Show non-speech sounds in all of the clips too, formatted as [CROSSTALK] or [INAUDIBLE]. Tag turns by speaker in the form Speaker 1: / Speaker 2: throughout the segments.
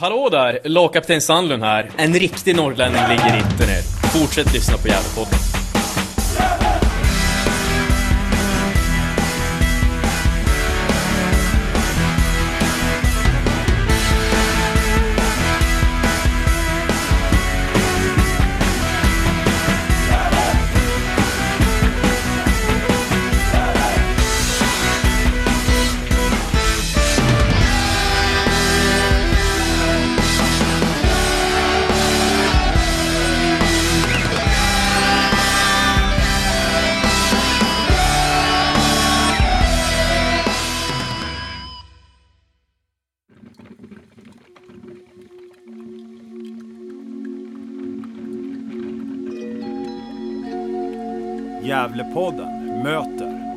Speaker 1: Hallå där! Lagkapten Sandlund här. En riktig norrlänning ligger inte ner. Fortsätt lyssna på Gävlepodden.
Speaker 2: Gävlepodden möter.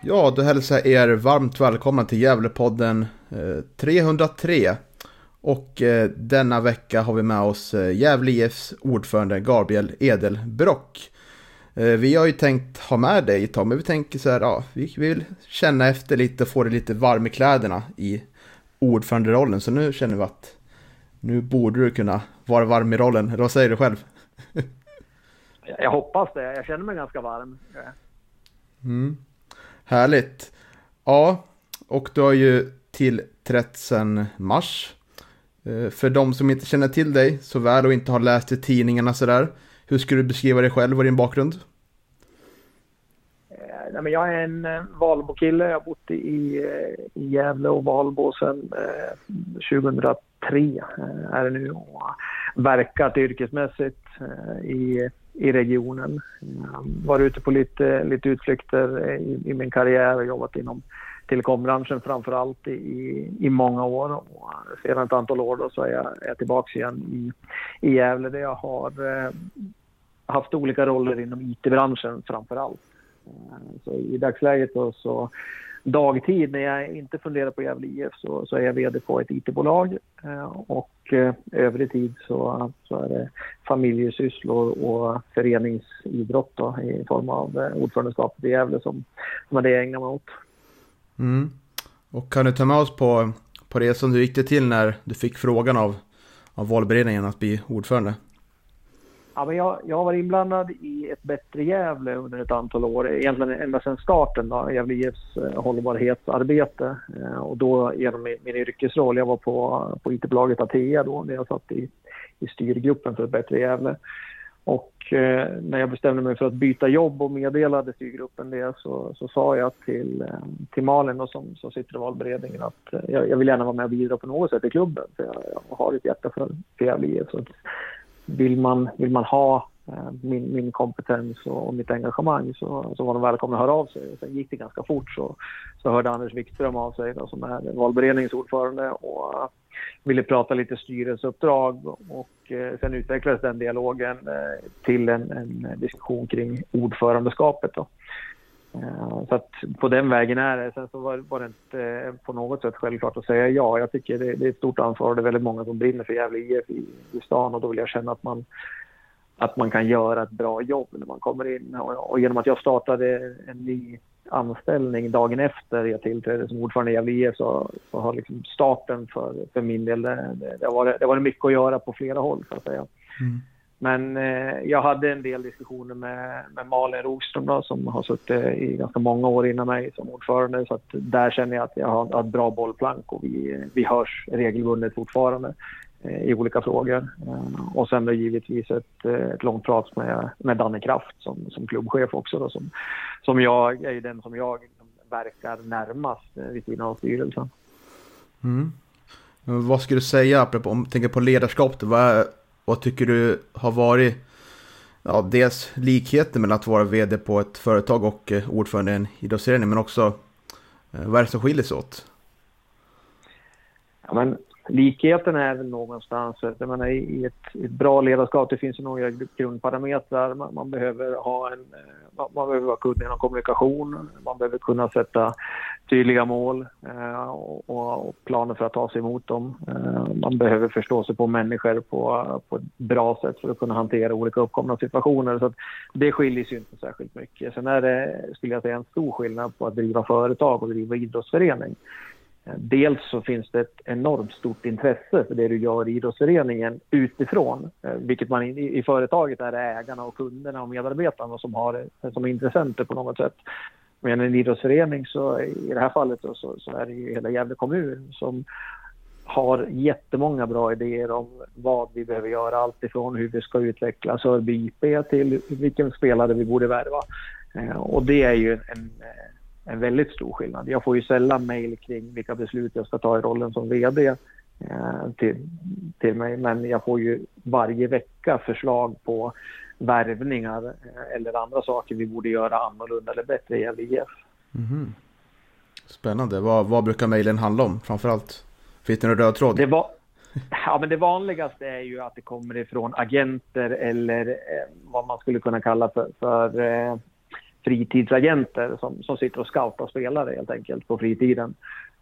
Speaker 3: Ja, då hälsar jag er varmt välkomna till Gävlepodden eh, 303. Och eh, denna vecka har vi med oss eh, Gävle IFs ordförande Gabriel Edelbrock. Vi har ju tänkt ha med dig ett tag, men vi tänker så här, ja, vi vill känna efter lite och få dig lite varm i kläderna i ordföranderollen. Så nu känner vi att nu borde du kunna vara varm i rollen. Eller vad säger du själv?
Speaker 4: Jag hoppas det. Jag känner mig ganska varm.
Speaker 3: Mm. Härligt. Ja, och du har ju tillträtt sedan mars. Eh, För de som inte känner till dig så väl och inte har läst i tidningarna sådär. Hur skulle du beskriva dig själv och din bakgrund?
Speaker 4: Eh, Nej, men jag är en eh, Valbo-kille. Jag har bott i, i Gävle och Valbo sedan eh, 2003 eh, är det nu och verkat yrkesmässigt i, i regionen. Ehm, Varit ute på lite, lite utflykter eh, i, i min karriär och jobbat inom telekombranschen framför allt i, i, många år. Och eh, sedan ett antal år då så är jag, är jag tillbaka igen i, i Gävle där jag har eh, haft olika roller inom IT-branschen framför allt. Ehm, så i dagsläget då, så dagtid när jag inte funderar på Gävle IF så, så är jag VD på ett IT-bolag eh, och eh, övrig tid så, så är det familjesysslor och föreningsidrott då, i form av eh, ordförandeskapet i Gävle som, som är det jag ägnar mig åt.
Speaker 3: Mm. Och kan du ta med oss på, på resan? du gick det till när du fick frågan av, av valberedningen att bli ordförande?
Speaker 4: Ja, men jag, jag har varit inblandad i ett bättre Gävle under ett antal år, egentligen ända sedan starten, Gävle IFs eh, hållbarhetsarbete. Eh, och då genom min, min yrkesroll, jag var på, på IT-bolaget Atea då, där jag satt i, i styrgruppen för ett bättre Gävle. Och eh, när jag bestämde mig för att byta jobb och meddelade styrgruppen det så, så sa jag till, eh, till Malin och som, som sitter i valberedningen att eh, jag, jag vill gärna vara med och bidra på något sätt i klubben. För jag, jag har ett hjärta för, för Gävle IF. Vill man, vill man ha eh, min, min kompetens och, mitt engagemang så, så var de välkomna att höra av sig. Sen gick det ganska fort så, så hörde Anders Wikström av sig då, som är valberedningens ordförande och eh, ville prata lite styrelseuppdrag och eh, sen utvecklades den dialogen eh, till en, en diskussion kring ordförandeskapet. Då. Eh, så att på den vägen är det. Sen så var, var det inte eh, på något sätt självklart att säga ja. Jag tycker det, det är ett stort ansvar och det är väldigt många som brinner för Gävle IF i, i stan och då vill jag känna att man, att man kan göra ett bra jobb när man kommer in. Och, och genom att jag startade en ny anställning dagen efter jag tillträdde som ordförande i Gävle IF så, så har liksom starten för, för min del, det, det, har varit, det har varit mycket att göra på flera håll så att säga. Mm. Men eh, jag hade en del diskussioner med, med Malin Rogström då, som har suttit i ganska många år innan mig som ordförande. Så att där känner jag att jag har, har ett bra bollplank och vi, vi hörs regelbundet fortfarande eh, i olika frågor. Eh, och sen då givetvis ett, eh, ett långt prat med, med Danne Kraft som, som klubbchef också. Då, som, som jag är ju den som jag verkar närmast eh, vid sidan av styrelsen.
Speaker 3: Mm. Vad skulle du säga, apropå, om du tänker på ledarskap, vad, är- vad tycker du har varit ja, dels likheten mellan att vara vd på ett företag och eh, ordförande i en idrottsförening, men också eh, vad är det som skiljer sig åt?
Speaker 4: Ja, men likheten är väl någonstans, att jag menar, i ett, ett bra ledarskap, det finns ju några grundparametrar. Man, man behöver ha en, man, man behöver vara kunnig inom kommunikation, man behöver kunna sätta tydliga mål eh, och, och, och planer för att ta sig emot dem. Eh, man behöver förstå sig på människor på, på ett bra sätt för att kunna hantera olika uppkomna situationer. Så att det skiljer sig inte särskilt mycket. Sen är det, skulle jag säga, en stor skillnad på att driva företag och driva idrottsförening. Dels så finns det ett enormt stort intresse för det du gör i idrottsföreningen utifrån, eh, vilket man i, i företaget är ägarna och kunderna och medarbetarna som har eh, som intressenter på något sätt. Men en idrottsförening så i det här fallet så, så är det ju hela Gävle kommun som har jättemånga bra idéer om vad vi behöver göra. Allt ifrån hur vi ska utveckla Sörby IP till vilken spelare vi borde värva. Eh, och det är ju en, en väldigt stor skillnad. Jag får ju sällan mejl kring vilka beslut jag ska ta i rollen som VD eh, till, till mig. Men jag får ju varje vecka förslag på värvningar eh, eller andra saker vi borde göra annorlunda eller bättre i Gävle IF.
Speaker 3: Mm. Spännande. Vad, vad brukar mejlen handla om framförallt? Finns det någon röd tråd?
Speaker 4: Det, var, ja, men det vanligaste är ju att det kommer ifrån agenter eller eh, vad man skulle kunna kalla för, för eh, fritidsagenter som, som sitter och scoutar spelare helt enkelt på fritiden.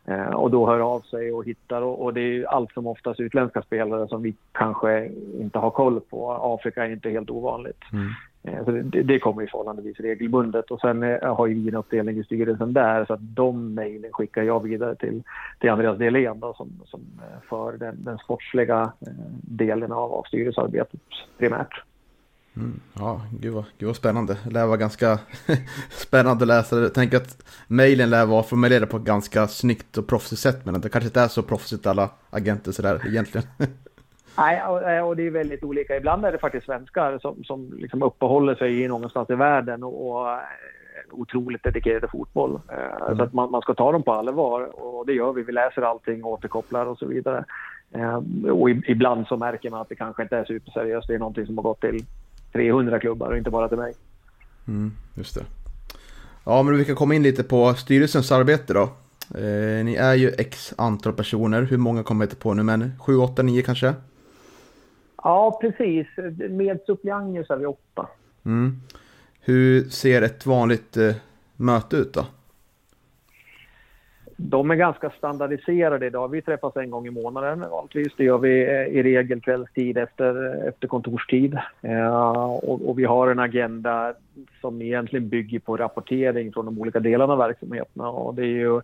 Speaker 4: Eh, och då hör av sig och hittar och, och det är allt som oftast utländska spelare som vi kanske inte har koll på. Afrika är inte helt ovanligt. Mm. Eh, så det, det, kommer ju förhållandevis regelbundet och sen eh, har ju vi en uppdelning i styrelsen där så att de mejlen skickar jag vidare till, till Andreas Delén då, som, som eh, för den, den sportsliga delen av, av styrelsearbetet primärt.
Speaker 3: Mm, ja, gud vad, gud vad spännande. Det lär vara ganska [LAUGHS] spännande att läsa. Jag tänker att mejlen lär vara formulerad på ett ganska snyggt och proffsigt sätt. Men det kanske inte är så proffsigt alla agenter sådär egentligen. [LAUGHS]
Speaker 4: Nej, och, och, det är väldigt olika. Ibland är det faktiskt svenskar som, som liksom uppehåller sig i någonstans i världen och, och otroligt dedikerade fotboll. Mm. Så att man, man, ska ta dem på allvar och det gör vi. Vi läser allting, återkopplar och så vidare. Eh, och ibland så märker man att det kanske inte är superseriöst. Det är någonting som har gått till 300 klubbar och inte bara till mig.
Speaker 3: Mm, just det. Ja, men vi kan komma in lite på styrelsens arbete då. Eh, ni är ju x antal personer. Hur många kommer jag inte på nu, men 7, 8, 9 kanske?
Speaker 4: Ja, precis. Med suppleanter så är vi åtta.
Speaker 3: Mm. Hur ser ett vanligt eh, möte ut då?
Speaker 4: De är ganska standardiserade idag. Vi träffas en gång i månaden vanligtvis. Det gör vi eh, i regel kvällstid efter, eh, efter kontorstid. Eh, och, och, vi har en agenda som egentligen bygger på rapportering från de olika delarna av verksamheterna. Och det är ju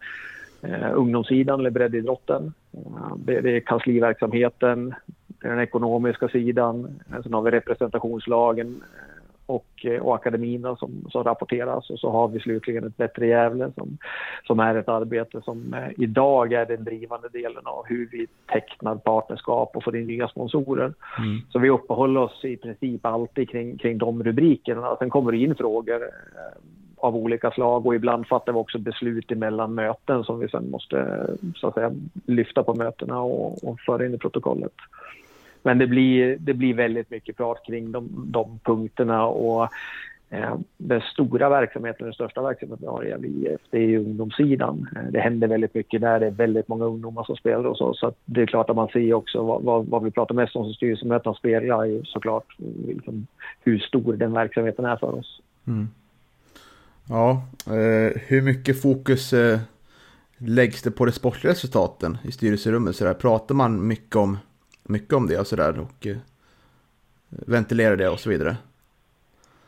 Speaker 4: eh, ungdomssidan eller breddidrotten. Eh, det, det är kansliverksamheten, den ekonomiska sidan. Eh, sen har vi representationslagen eh, och, eh, och akademin som, som rapporteras och så har vi slutligen ett Bättre Gävle som, som är ett arbete som eh, idag är den drivande delen av hur vi tecknar partnerskap och får in nya sponsorer. Mm. Så vi uppehåller oss i princip alltid kring, kring de rubrikerna. Sen kommer det in frågor av olika slag och ibland fattar vi också beslut emellan möten som vi sen måste så att säga, lyfta på mötena och, och föra in i protokollet. Men det blir, det blir väldigt mycket prat kring de, de punkterna och eh, den stora verksamheten, den största verksamheten vi har i Gävle IF, det är ungdomssidan. Eh, det händer väldigt mycket där, det är väldigt många ungdomar som spelar och så. Så det är klart att man ser också vad, vad, vad vi pratar mest om som styrelsemöten spelar ju såklart liksom, hur stor den verksamheten är för oss. Mm.
Speaker 3: Ja, eh, hur mycket fokus eh, läggs det på de sportliga resultaten i styrelserummet? Så där? Pratar man mycket om mycket om det och sådär och eh, ventilerar ventilera det och så vidare?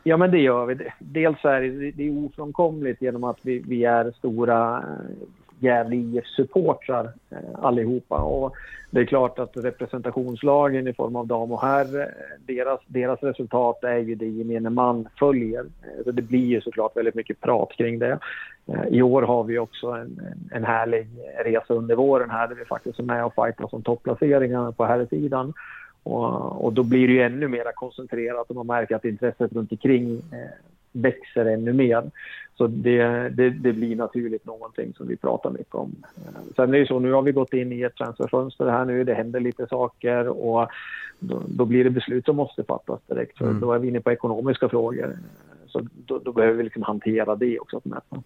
Speaker 4: Ja, men det gör vi. Dels är det, det är ofrånkomligt genom att vi, vi är stora eh, Gävle IF-supportrar eh, allihopa. Och det är klart att representationslagen i form av dam och herr, eh, deras, deras resultat är ju det gemene man följer. Eh, så det blir ju såklart väldigt mycket prat kring det. Eh, I år har vi också en, en härlig resa under våren här där vi faktiskt är med och fightas om topplaceringarna på här sidan. Och, och då blir det ju ännu mer koncentrerat och man märker att intresset runt omkring eh, växer ännu mer. Så det, det, det, blir naturligt någonting som vi pratar mycket om. Sen är det ju så, nu har vi gått in i ett transferfönster här nu, det händer lite saker och då, då blir det beslut som måste fattas direkt. För mm. då är vi inne på ekonomiska frågor. Så då, då behöver vi liksom hantera det också. Att mäta.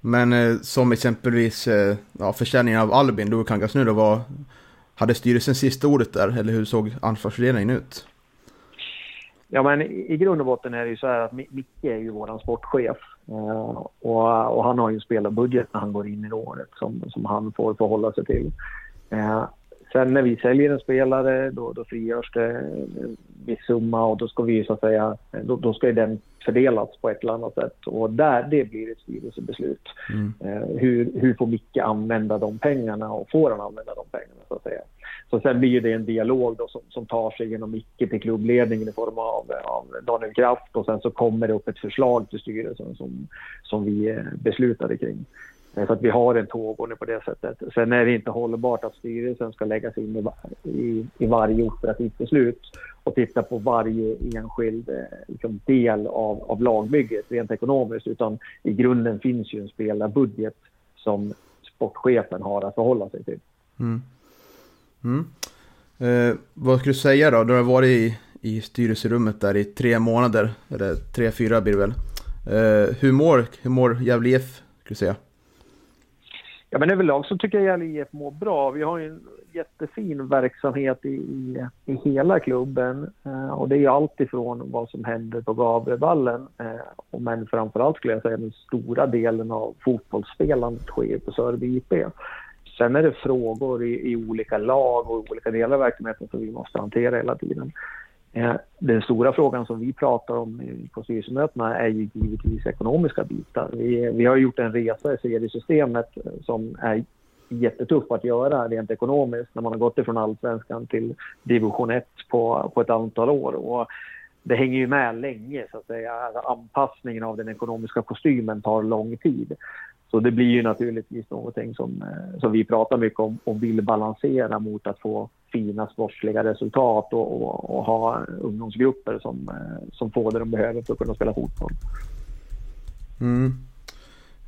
Speaker 3: Men eh, som exempelvis eh, ja, försäljningen av Albin, du Kangas nu då, var, hade styrelsen sista ordet där? Eller hur såg ansvarsfördelningen ut?
Speaker 4: Ja, men i grund och botten är det ju så här att Micke är ju vår sportchef. Uh, och, och, han har ju en spelarbudget när han går in i året som, som han får förhålla sig till. Uh, Sen när vi säljer en spelare då, då frigörs det en viss summa och då ska vi så att säga, då, då ska den fördelas på ett eller annat sätt. Och där, det blir ett styrelsebeslut. Mm. Eh, hur, hur får Micke använda de pengarna och får han använda de pengarna så att säga. Så sen blir det en dialog då som, som tar sig genom Micke till klubbledningen i form av, av Daniel Kraft och sen så kommer det upp ett förslag till styrelsen som, som vi eh, beslutade kring. Eh, så att vi har en tågordning på det sättet. Sen är det inte hållbart att styrelsen ska lägga sig in i, i, i varje operativt beslut och titta på varje enskild eh, liksom, del av, av lagbygget rent ekonomiskt. Utan i grunden finns ju en spelarbudget som sportchefen har att förhålla sig till.
Speaker 3: Mm. Mm. Eh, vad skulle du säga då? Du har varit i, i styrelserummet där i tre månader, eller tre, fyra blir det väl. Eh, hur mår, hur mår Gävle IF, skulle du säga?
Speaker 4: Ja, men överlag så tycker jag Gävle IF mår bra. Vi har en jättefin verksamhet i, i, i hela klubben. Eh, och det är allt ifrån vad som händer på Gavlevallen. Eh, men framförallt skulle jag säga den stora delen av fotbollsspelandet sker på Sörby IP. Sen är det frågor i, i, olika lag och olika delar av verksamheten som vi måste hantera hela tiden. Eh, den stora frågan som vi pratar om på styrelsemötena är ju givetvis ekonomiska bitar. Vi, vi har gjort en resa i seriesystemet eh, som är jättetuff att göra rent ekonomiskt när man har gått ifrån allsvenskan till division 1 på, på ett antal år. Och det hänger ju med länge, så att säga. Alltså, anpassningen av den ekonomiska kostymen tar lång tid. Så det blir ju naturligtvis någonting som, eh, som vi pratar mycket om och vill balansera mot att få fina sportsliga resultat och, och, och ha ungdomsgrupper som, eh, som får det de behöver för att kunna spela fotboll.
Speaker 3: Mm.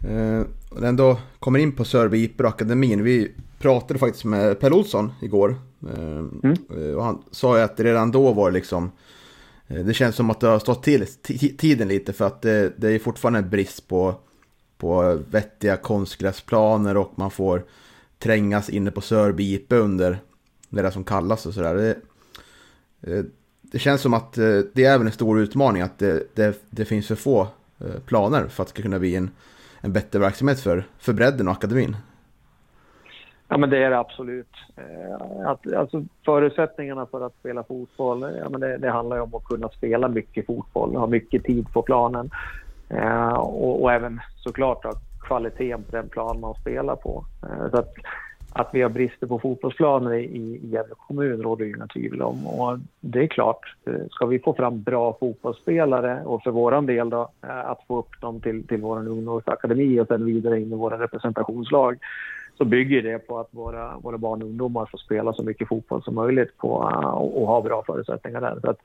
Speaker 3: Eh, ändå kommer in på Sörby Iper akademin. Vi pratade faktiskt med Per Olsson igår. Eh, mm. Eh, och han sa ju att redan då var det liksom det känns som att det har stått till tiden lite för att det, det är fortfarande en brist på, på vettiga konstgräsplaner och man får trängas inne på Sörby IP under det där som kallas och sådär. Det, eh, det känns som att eh, det är även en stor utmaning att det, det, det finns för få eh, planer för att det ska kunna bli en, en bättre verksamhet för, för bredden och akademin.
Speaker 4: Ja, men det är det absolut. Att, alltså, förutsättningarna för att spela fotboll, ja, men det, det handlar ju om att kunna spela mycket fotboll, ha mycket tid på planen. Eh, och, och, även såklart ha kvaliteten på den plan man spelar på. Eh, så att, att vi har brister på fotbollsplaner i, Gävle kommun råder ju inga tvivel om. Och det är klart, eh, ska vi få fram bra fotbollsspelare och för våran del då eh, att få upp dem till, till vår ungdomsakademi och sen vidare in i våra representationslag så bygger det på att våra, våra barn och ungdomar får spela så mycket fotboll som möjligt på, eh, och, och ha bra förutsättningar där. Så att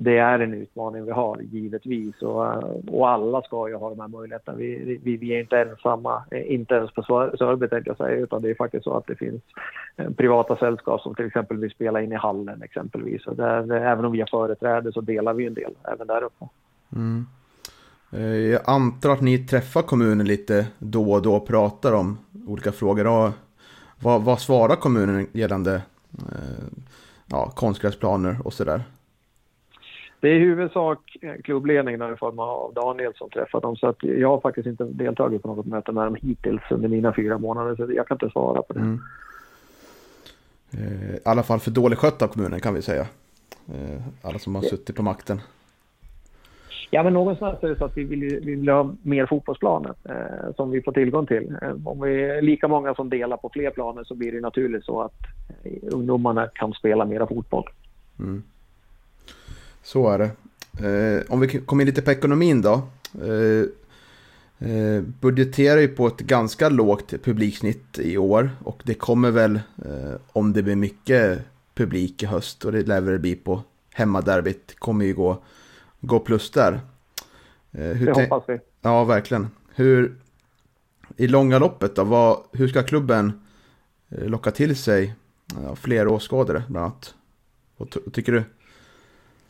Speaker 4: det är en utmaning vi har givetvis och, och alla ska ju ha de här möjligheterna. Vi, vi, vi är inte ensamma, eh, inte ens på Sörby tänkte jag säga, utan det är faktiskt så att det finns eh, privata sällskap som till exempel vill spela in i hallen exempelvis. Och där, eh, även om vi har företräde så delar vi en del även där uppe. Mm.
Speaker 3: Jag antar att ni träffar kommunen lite då och då och pratar om olika frågor. Och vad, vad svarar kommunen gällande eh, ja, konstgräsplaner och sådär?
Speaker 4: Det är i huvudsak klubbledningen i form av Daniel som träffar dem. Så att jag har faktiskt inte deltagit på något möte med dem hittills under mina fyra månader. Så jag kan inte svara på det. Mm.
Speaker 3: Eh, I alla fall för dålig skött av kommunen kan vi säga. Eh, alla som har suttit på makten.
Speaker 4: Ja, men någonstans är det så att vi vill, vi vill ha mer fotbollsplaner eh, som vi får tillgång till. Eh, om vi är lika många som delar på fler planer så blir det naturligt så att ungdomarna kan spela mera fotboll. Mm.
Speaker 3: Så är det. Eh, om vi kommer in lite på ekonomin då. Eh, eh, budgeterar ju på ett ganska lågt publiksnitt i år. Och det kommer väl, eh, om det blir mycket publik i höst och det lär väl bli på hemmaderbyt, kommer ju gå, gå plus där.
Speaker 4: Eh, hur det hoppas vi.
Speaker 3: Ja, verkligen. Hur, i långa loppet då, vad, hur ska klubben eh, locka till sig fler åskådare bland annat? Vad tycker du?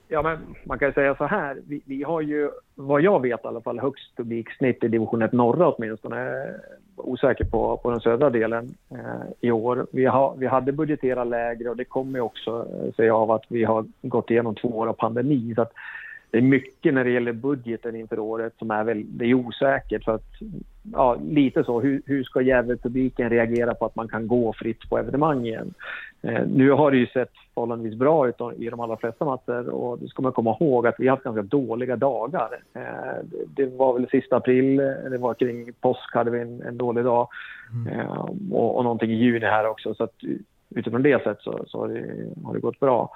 Speaker 4: Ja, men man kan säga så här. Vi, vi, har ju, vad jag vet i alla fall, högst publiksnitt i division 1 norra åtminstone. Osäker på, på den södra delen eh, i år. Vi, har, vi hade budgeterat lägre och det kommer också eh, sig av att vi har gått igenom två år av pandemi. Så att det är mycket när det gäller budgeten inför året som är väl, det är osäkert för att ja, lite så, hur, hur ska Gävle-publiken reagera på att man kan gå fritt på evenemang igen? Eh, nu har det ju sett förhållandevis bra ut i de allra flesta matcher och det ska man komma ihåg att vi har haft ganska dåliga dagar. Eh, det var väl sista april, det var kring påsk hade vi en, en dålig dag mm. eh, och, och någonting i juni här också så att utifrån det sätt så, så har, det, har det gått bra.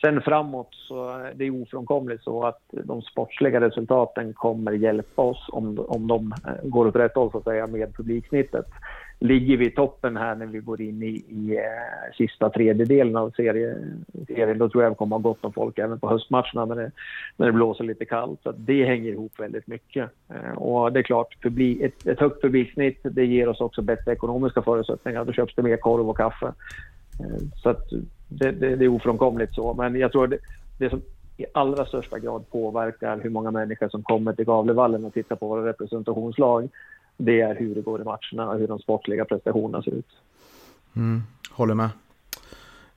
Speaker 4: Sen framåt så är det ofrånkomligt så att de sportsliga resultaten kommer hjälpa oss om, om de eh, går åt rätt håll så att säga med publiksnittet. Ligger vi i toppen här när vi går in i, i eh, sista tredjedelen av serien, då tror jag det kommer att ha gott om folk även på höstmatcherna när det, när det blåser lite kallt. Så det hänger ihop väldigt mycket. Eh, och det är klart, publik, ett, ett högt publiksnitt det ger oss också bättre ekonomiska förutsättningar. Då köps det mer korv och kaffe. Eh, så att det, det, det är ofrånkomligt så. Men jag tror det, det som i allra största grad påverkar hur många människor som kommer till Gavlevallen och tittar på våra representationslag, det är hur det går i matcherna och hur de sportliga prestationerna ser ut.
Speaker 3: Mm, håller med.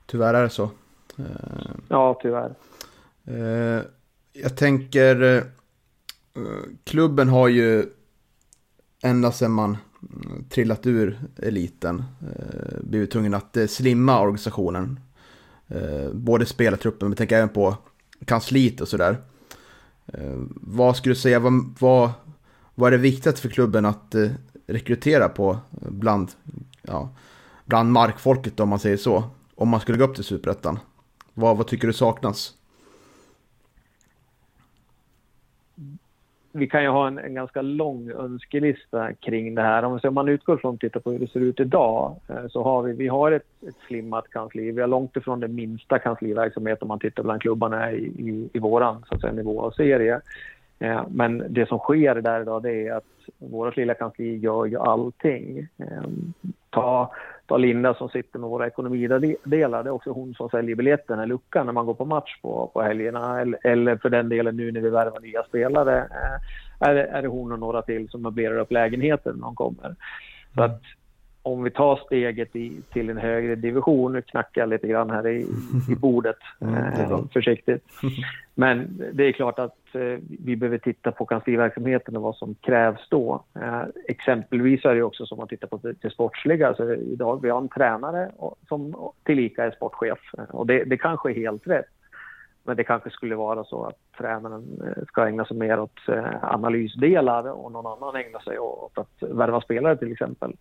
Speaker 3: Tyvärr är det så.
Speaker 4: Ja, tyvärr.
Speaker 3: Eh, jag tänker, eh, klubben har ju ända sedan man mm, trillat ur eliten eh, blivit tvungen att slimma organisationen eh, både spelartruppen, men tänker även på kansliet och sådär. Eh, vad skulle du säga, vad, vad, vad är det viktigt för klubben att eh, rekrytera på bland, ja, bland markfolket om man säger så? Om man skulle gå upp till superettan. Vad, vad tycker du saknas?
Speaker 4: vi kan ju ha en, en, ganska lång önskelista kring det här. Om, om man utgår från att titta på hur det ser ut idag eh, så har vi, vi har ett, ett slimmat kansli. Vi har långt ifrån den minsta kansliverksamhet om man tittar bland klubbarna i, i, i våran så att säga, nivå av serie. Eh, men det som sker där idag det är att vårt lilla kansli gör ju allting. Eh, ta ta Linda som sitter med våra ekonomidelar. Det är också hon som säljer biljetterna, luckan, när man går på match på, på helgerna. Eller, för den delen nu när vi värvar nya spelare eh, är, det, är det hon och några till som möblerar upp lägenheten när de kommer. Så att om vi tar steget i, till en högre division, nu knackar lite grann här i, i bordet [LAUGHS] mm, eh, försiktigt. Men det är klart att Eh, vi behöver titta på kansliverksamheten och vad som krävs då. Eh, exempelvis är det också som att titta på det, det sportsliga. Alltså, idag vi har en tränare som tillika är sportchef eh, och det, det kanske är helt rätt. Men det kanske skulle vara så att tränaren eh, ska ägna sig mer åt analysdelar och någon annan ägna sig åt att värva spelare till exempel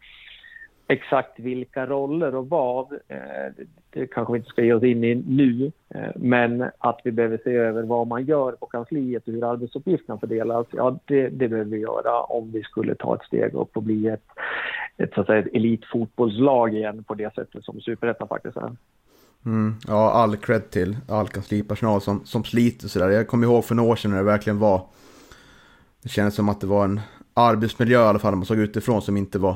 Speaker 4: exakt vilka roller och vad, eh, det kanske vi inte ska ge oss in i nu, eh, men att vi behöver se över vad man gör på kansliet och hur arbetsuppgifterna fördelas, ja det, det behöver vi göra om vi skulle ta ett steg upp och bli ett, ett, så att säga, ett elitfotbollslag igen på det sättet som Superettan faktiskt är.
Speaker 3: Mm, ja, all cred till all kanslipersonal som, som sliter sådär. Jag kommer ihåg för några år sedan när det verkligen var, det kändes som att det var en arbetsmiljö i alla fall man såg utifrån som inte var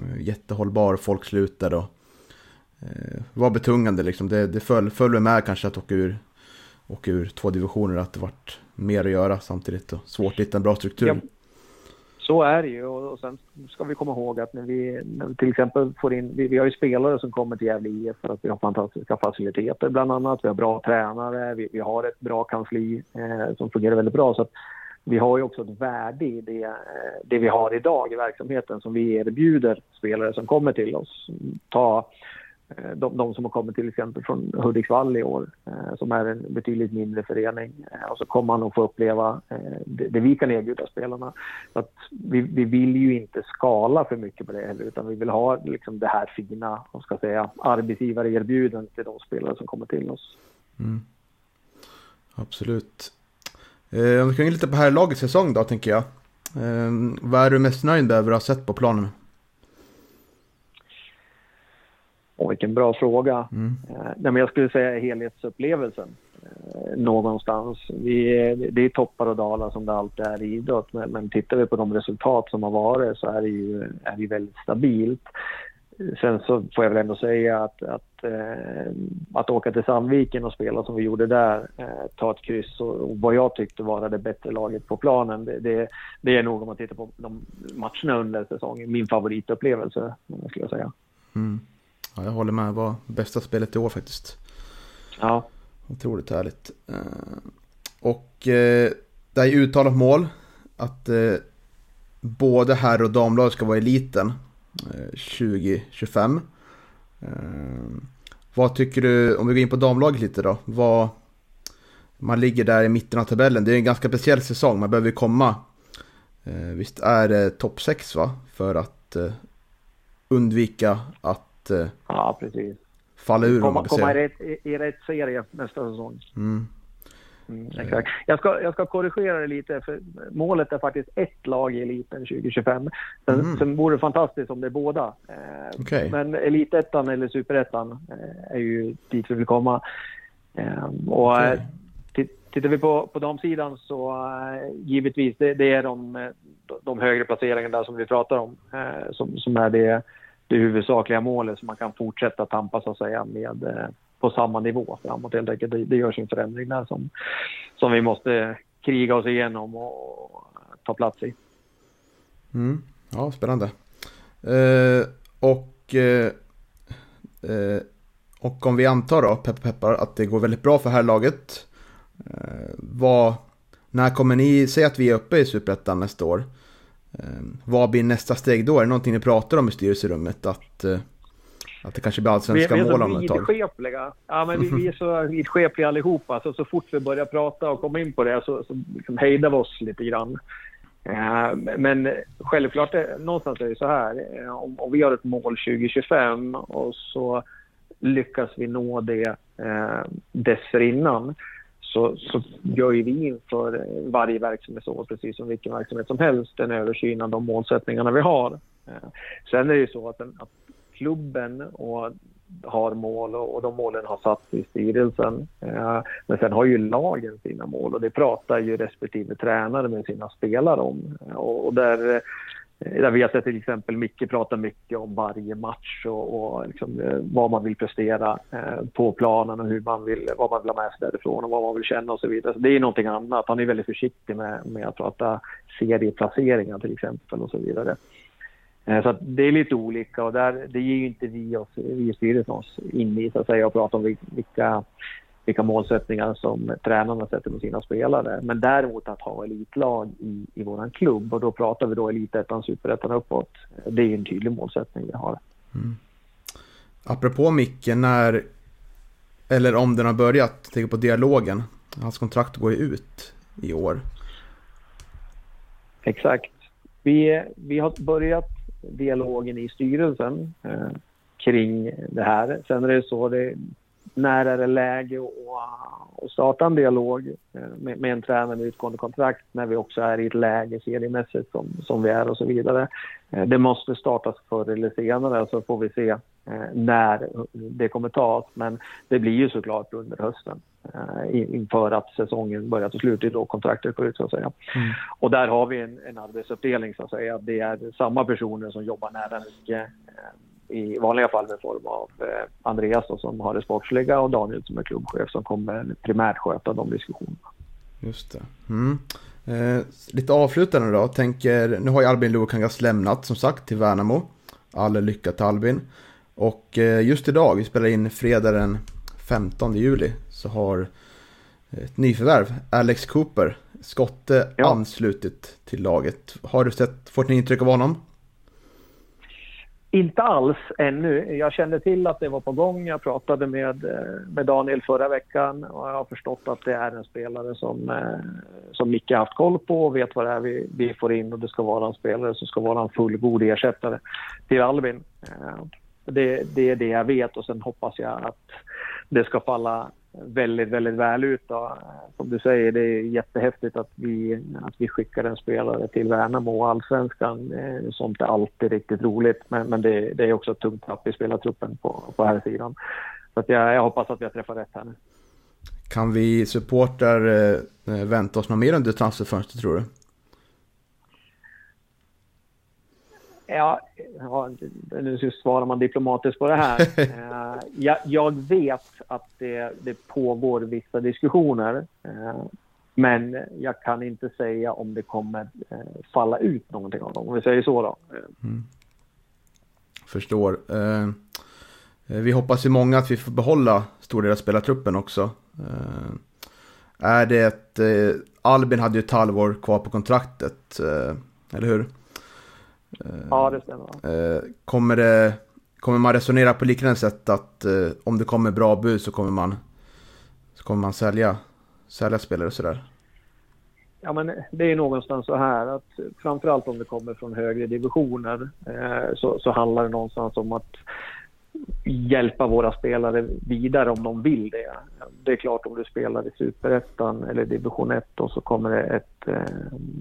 Speaker 3: Eh, jättehållbar, folk slutade och eh, var betungande liksom. Det, det föll, föll med kanske att åka ur, åka ur två divisioner, att det vart mer att göra samtidigt och svårt att hitta en bra struktur. Ja,
Speaker 4: så är det ju och sen ska vi komma ihåg att när vi, när vi till exempel får in, vi, vi, har ju spelare som kommer till Gävle IF för att vi har fantastiska faciliteter bland annat, vi har bra tränare, vi, vi har ett bra kansli eh, som fungerar väldigt bra så att vi har ju också ett värde i det, eh, det vi har idag i verksamheten som vi erbjuder spelare som kommer till oss. Ta eh, de, de som har kommit till exempel från Hudiksvall i år, eh, som är en betydligt mindre förening. och så kommer man att få uppleva det, det, vi kan erbjuda spelarna. Så att vi, vi vill ju inte skala för mycket på det heller, utan vi vill ha liksom det här fina, vad ska säga, arbetsgivarerbjudandet till de spelare som kommer till oss. Mm.
Speaker 3: Absolut. Eh, om vi kan gå lite på här lagets säsong då, tänker jag. Eh, vad är du mest nöjd över att ha sett på planen?
Speaker 4: Åh, vilken bra fråga. Mm. Eh, nej, men jag skulle säga helhetsupplevelsen. Eh, någonstans. Vi, det är toppar och dalar som det alltid är i idrott, men, men tittar vi på de resultat som har varit så är det ju är det väldigt stabilt. Sen så får jag väl ändå säga att, att, eh, att åka till Sandviken och spela som vi gjorde där, eh, ta ett kryss och, och, vad jag tyckte var det bättre laget på planen, det, det, det, är nog om man tittar på de matcherna under säsongen, min favoritupplevelse skulle jag säga.
Speaker 3: Mm. Ja, jag håller med, det var bästa spelet i år faktiskt.
Speaker 4: Ja.
Speaker 3: Otroligt härligt. Eh, och eh, det är uttalat mål att eh, både herr och damlag ska vara i eliten 2025. Eh, vad tycker du, om vi går in på damlaget lite då, vad, man ligger där i mitten av tabellen. Det är en ganska speciell säsong, man behöver komma, eh, visst är det topp 6 va? För att eh, undvika att eh,
Speaker 4: Ja, precis.
Speaker 3: falla ur.
Speaker 4: Komma, komma i, rätt, i, i rätt serie nästa säsong.
Speaker 3: Mm.
Speaker 4: Mm, exakt. Jag, ska, jag ska korrigera det lite, för målet är faktiskt ett lag i eliten 2025. Sen,
Speaker 3: Mm.
Speaker 4: sen vore det fantastiskt om det är båda. Eh,
Speaker 3: Okej.
Speaker 4: Men elitettan eller superettan eh, är ju dit vi vill komma. Eh, och ti- Tittar vi på, på damsidan så givetvis det, det är de, de högre placeringarna där som vi pratar om som, som är det, det huvudsakliga målet som man kan fortsätta tampa så att säga med på samma nivå framåt helt enkelt. Det, det görs en förändring där som, som vi måste kriga oss igenom och ta plats i.
Speaker 3: Mm. Ja, spännande. Eh, och, eh, eh och om vi antar då, peppar peppar, att det går väldigt bra för här laget. Eh, vad, när kommer ni säga att vi är uppe i Superettan nästa år? Eh, vad blir nästa steg då? Är det någonting ni pratar om i styrelserummet? Att, eh, att det kanske blir allsvenska mål om ett tag?
Speaker 4: Ja, men vi, vi är så vidskepliga allihopa. Så, så fort vi börjar prata och komma in på det så, så liksom hejdar vi oss lite grann. Eh, men självklart, är- någonstans är det så här. eh, Om, om vi har ett mål 2025 och så lyckas vi nå det eh, dessförinnan så, så gör ju vi inför varje verksamhetsår, precis som vilken verksamhet som helst, en översyn av de målsättningarna vi har. Eh, sen är det ju så att, att klubben och har mål och, de målen har satts i styrelsen. Eh, men sen har ju lagen sina mål och det pratar ju respektive tränare med sina spelare om. Eh, och, där, eh, där vet jag till exempel Micke pratar mycket om varje match och, och liksom, vad man vill prestera eh, på planen och hur man vill, vad man vill ha med sig därifrån och vad man vill känna och så vidare. Så det är någonting annat. Han är väldigt försiktig med, med att prata serieplaceringar till exempel och så vidare. Eh, Så det är lite olika och där, det ger ju inte vi, oss, vi i styrelsen oss in i så att säga och prata om vil- vilka, vilka målsättningar som tränarna sätter med sina spelare. Men däremot att ha elitlag i, i våran klubb och då pratar vi då elitettan, superettan uppåt. Det är ju en tydlig målsättning vi har.
Speaker 3: Apropå Micke, när, eller om den har börjat, tänker på dialogen. Hans kontrakt går ju ut i år.
Speaker 4: Exakt. Vi, vi har börjat dialogen i styrelsen eh, kring det här. Sen är det så, det, när är det läge att, att starta en dialog eh, med, med en tränare med utgående kontrakt när vi också är i ett läge seriemässigt som, som vi är och så vidare. Eh, det måste startas förr eller senare så får vi se när det kommer tas. Men det blir ju såklart under hösten eh, in- inför att säsongen börjar ta slut. Det är då kontraktet går ut så att säga. Och där har vi en, en arbetsuppdelning så att säga. Det är samma personer som jobbar nära Micke eh, i vanliga fall med form av eh, Andreas då, som har det sportsliga och Daniel som är klubbchef som kommer primärt sköta de diskussionerna.
Speaker 3: Just det. Mm. Eh, lite avslutande då. Tänker, nu har ju Albin Lukangas lämnat som sagt till Värnamo. All lycka till Albin. Och eh, just idag, vi spelar in fredag den 15 juli, så har ett nyförvärv, Alex Cooper, skotte,
Speaker 4: Ja.
Speaker 3: anslutit till laget. Har du sett, fått en intryck av honom?
Speaker 4: Inte alls ännu. Jag kände till att det var på gång. Jag pratade med, eh, med Daniel förra veckan och jag har förstått att det är en spelare som, eh, som Micke haft koll på och vet vad det är vi, vi får in och det ska vara en spelare som ska vara en fullgod ersättare till Albin. Det, det är det jag vet och sen hoppas jag att det ska falla väldigt, väldigt väl ut. Då. Som du säger, det är jättehäftigt att vi, att vi skickar en spelare till Värnamo och allsvenskan. Eh, sånt är alltid riktigt roligt, men, men det, det är också ett tungt tapp i spelartruppen på, på här sidan. Så att jag, jag hoppas att vi har träffat rätt här nu.
Speaker 3: Kan vi supportrar eh, vänta oss något mer under transferfönstret tror du?
Speaker 4: Ja, ja, nu svarar man diplomatiskt på det här. [LAUGHS] Eh, jag, jag vet att det, det pågår vissa diskussioner. Eh, men jag kan inte säga om det kommer eh, falla ut någonting av dem. Om vi säger så då. Eh,
Speaker 3: Förstår. Eh, vi hoppas ju många att vi får behålla stor del av spelartruppen också. Är det... Eh, Albin hade ju ett halvår kvar på kontraktet, eller hur?
Speaker 4: Ja, det stämmer.
Speaker 3: Eh, kommer, det, kommer man resonera på liknande sätt att eh, om det kommer bra bud så kommer man, så kommer man sälja, sälja spelare och sådär?
Speaker 4: Ja, men det är någonstans så här att framförallt om det kommer från högre divisioner eh, så, så handlar det någonstans om att hjälpa våra spelare vidare om de vill det. Det är klart om du spelar i superettan eller division 1 och så kommer det ett, eh,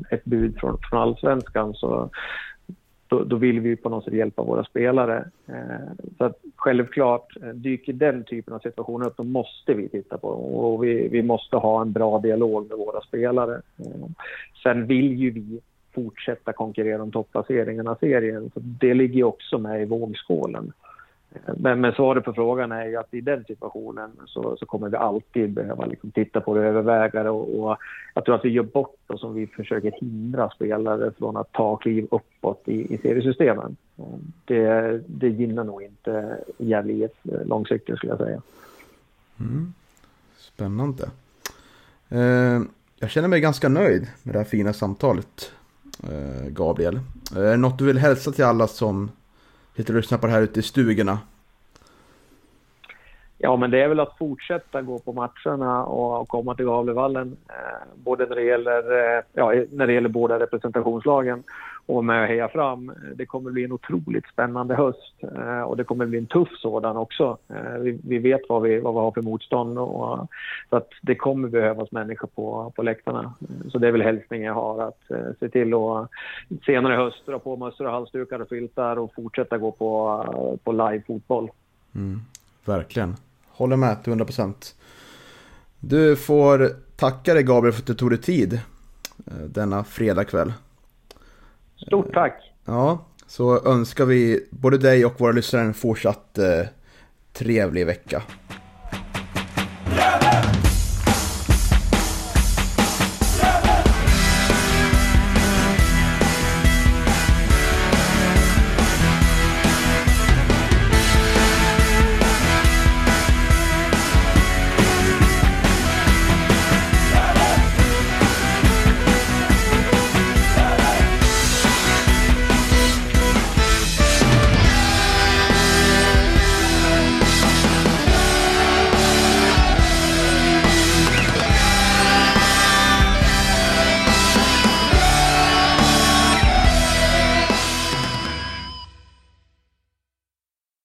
Speaker 4: ett bud från, från allsvenskan så då, då, vill vi på något sätt hjälpa våra spelare. Eh, så att självklart, eh, dyker den typen av situationer upp, då måste vi titta på och vi, vi måste ha en bra dialog med våra spelare. Eh, sen vill ju vi fortsätta konkurrera om topplaceringarna i serien, så det ligger ju också med i vågskålen. Men, men svaret på frågan är ju att i den situationen så, så kommer vi alltid behöva liksom titta på det och överväga det. Och, och jag tror att vi gör bort oss om vi försöker hindra spelare från att ta kliv uppåt i, i seriesystemen. Det, det gynnar nog inte Gävle IF långsiktigt skulle jag säga.
Speaker 3: Mm. Spännande. Eh, jag känner mig ganska nöjd med det här fina samtalet, eh, Gabriel. Eh, är det något du vill hälsa till alla som sitter och lyssnar på det här ute i stugorna?
Speaker 4: Ja, men det är väl att fortsätta gå på matcherna och komma till Gavlevallen. Eh, både när det gäller, eh, ja, när det gäller båda representationslagen och med att heja fram. Eh, det kommer bli en otroligt spännande höst eh, och det kommer bli en tuff sådan också. Eh, vi, vi, vet vad vi, vad vi har för motstånd och så att det kommer behövas människor på, på läktarna. Mm, så det är väl hälsningen jag har att se till att senare i höst dra på mössor och halsdukar och filtar och fortsätta gå på, på live-fotboll.
Speaker 3: Mm, verkligen. Håller med till 100 procent. Du får tacka dig Gabriel för att du tog dig tid denna fredagkväll.
Speaker 4: Stort tack!
Speaker 3: Ja, så önskar vi både dig och våra lyssnare en fortsatt eh, trevlig vecka.